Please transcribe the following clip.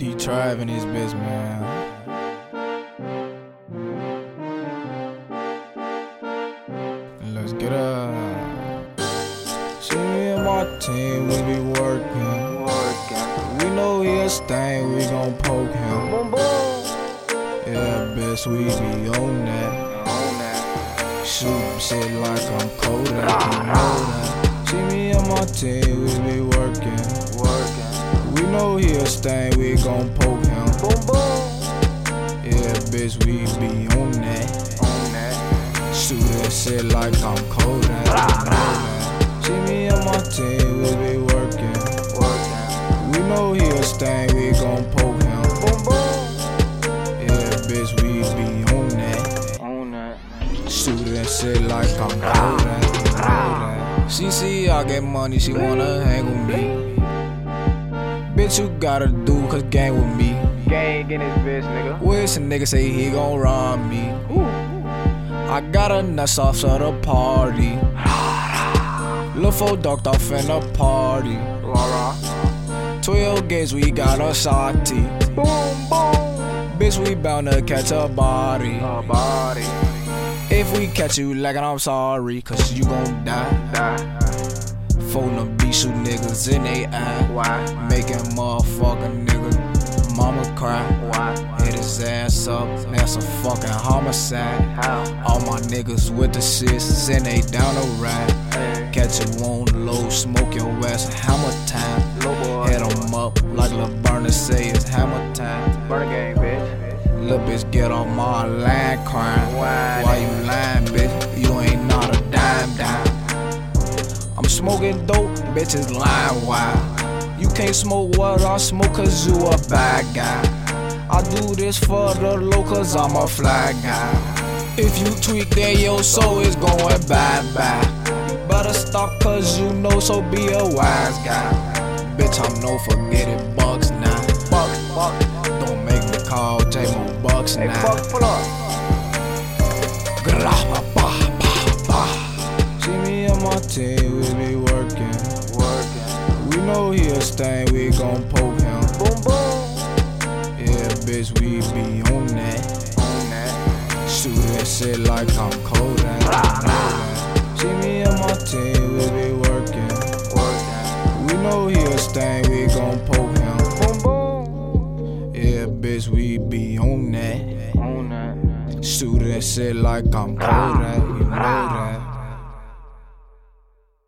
Dtrav in his bitch, man. Let's get up. See me and my team, we be working. We know he a stain, we gon' poke him. Yeah, bitch, we be. On that. Shoot shit like I'm Kodak, you know that. See me and my team, we be working. Working. We know he a stain, we gon' poke him. Boom, boom. Yeah, bitch, we be on that. On that. Shoot that shit like I'm Kodak. you know. See me and my team, we be working. Working. We know he a stain, we gon' poke him. Boom, boom. Yeah, bitch, we be on that. On that. Shoot that shit like I'm Kodak. You know that. She see I get money, she wanna hang with me. Bitch, you gotta do, cause gang with me. Gang in his bitch, nigga. Wish a nigga say he gon' rob me. I got a nuts off to the party. Look for dark off in the party. Rara. 12 games, we got a shotty. Boom, boom. Bitch, we bound to catch a body. A body. If we catch you lagging, I'm sorry, cause you gon' die. Die. Phone the beat, shoot niggas in they eye. Why? Making motherfucking nigga mama cry. Why? Hit his ass up, that's a fucking homicide. How? All my niggas with the shits, and they down the ride. Hey. Catch you on low, smoke your ass, hammer time. Boy. Head 'em up like Lil Lil' bitch, get off my line crying. Why? Why you lying, bitch? You ain't not a dime dime. I'm smoking dope, bitches lying why? You can't smoke what I smoke cause you a bad guy. I do this for the low cause I'm a fly guy. If you tweak then your soul is going bye bye. Better stop cause you know so be a wise guy. Bitch, I'm no forget it bucks now. Fuck, fuck. Don't make me call J Bucks Hey, now. fuck, pull up. Grah, ba, ba, ba, ba. See me and my team, we be working. Working. We know he a stain, we gon' poke him. Boom, boom. Yeah, bitch, we be on that. On that. Shoot that shit like I'm Kodak. you know Shoot that shit like I'm Kodak. You know that.